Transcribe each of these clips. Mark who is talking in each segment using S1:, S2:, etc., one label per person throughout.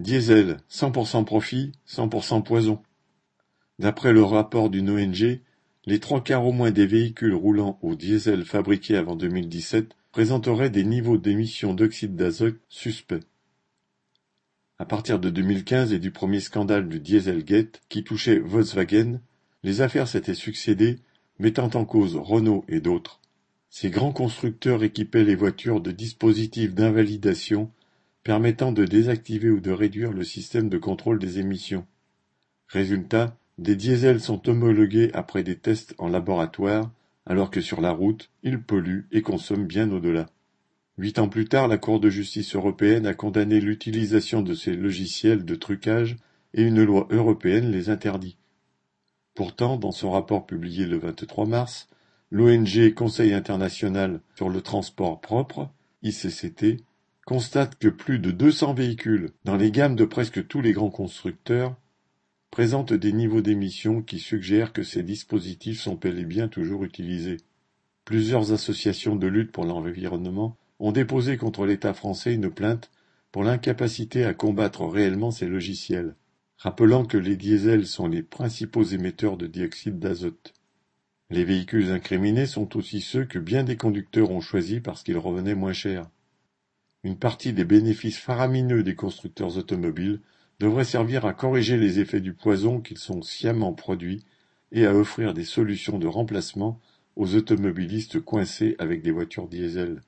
S1: Diesel, cent pour cent profit, cent pour cent poison. D'après le rapport d'une ONG, les trois quarts au moins des véhicules roulant au diesel fabriqués avant 2017 présenteraient des niveaux d'émissions d'oxyde d'azote suspects. À partir de 2015 et du premier scandale du Dieselgate qui touchait Volkswagen, les affaires s'étaient succédé, mettant en cause Renault et d'autres. Ces grands constructeurs équipaient les voitures de dispositifs d'invalidation permettant de désactiver ou de réduire le système de contrôle des émissions. Résultat, des diesels sont homologués après des tests en laboratoire, alors que sur la route, ils polluent et consomment bien au-delà. Huit ans plus tard, la Cour de justice européenne a condamné l'utilisation de ces logiciels de trucage et une loi européenne les interdit. Pourtant, dans son rapport publié le 23 mars, l'ONG Conseil international sur le transport propre, ICCT, constate que plus de 200 véhicules, dans les gammes de presque tous les grands constructeurs, présentent des niveaux d'émissions qui suggèrent que ces dispositifs sont bel et bien toujours utilisés. Plusieurs associations de lutte pour l'environnement ont déposé contre l'État français une plainte pour l'incapacité à combattre réellement ces logiciels, rappelant que les diesels sont les principaux émetteurs de dioxyde d'azote. Les véhicules incriminés sont aussi ceux que bien des conducteurs ont choisis parce qu'ils revenaient moins cher. Une partie des bénéfices faramineux des constructeurs automobiles devrait servir à corriger les effets du poison qu'ils sont sciemment produits et à offrir des solutions de remplacement aux automobilistes coincés avec des voitures diesel.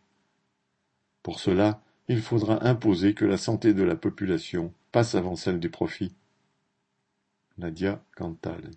S1: Pour cela, il faudra imposer que la santé de la population passe avant celle du profit. Nadia Cantal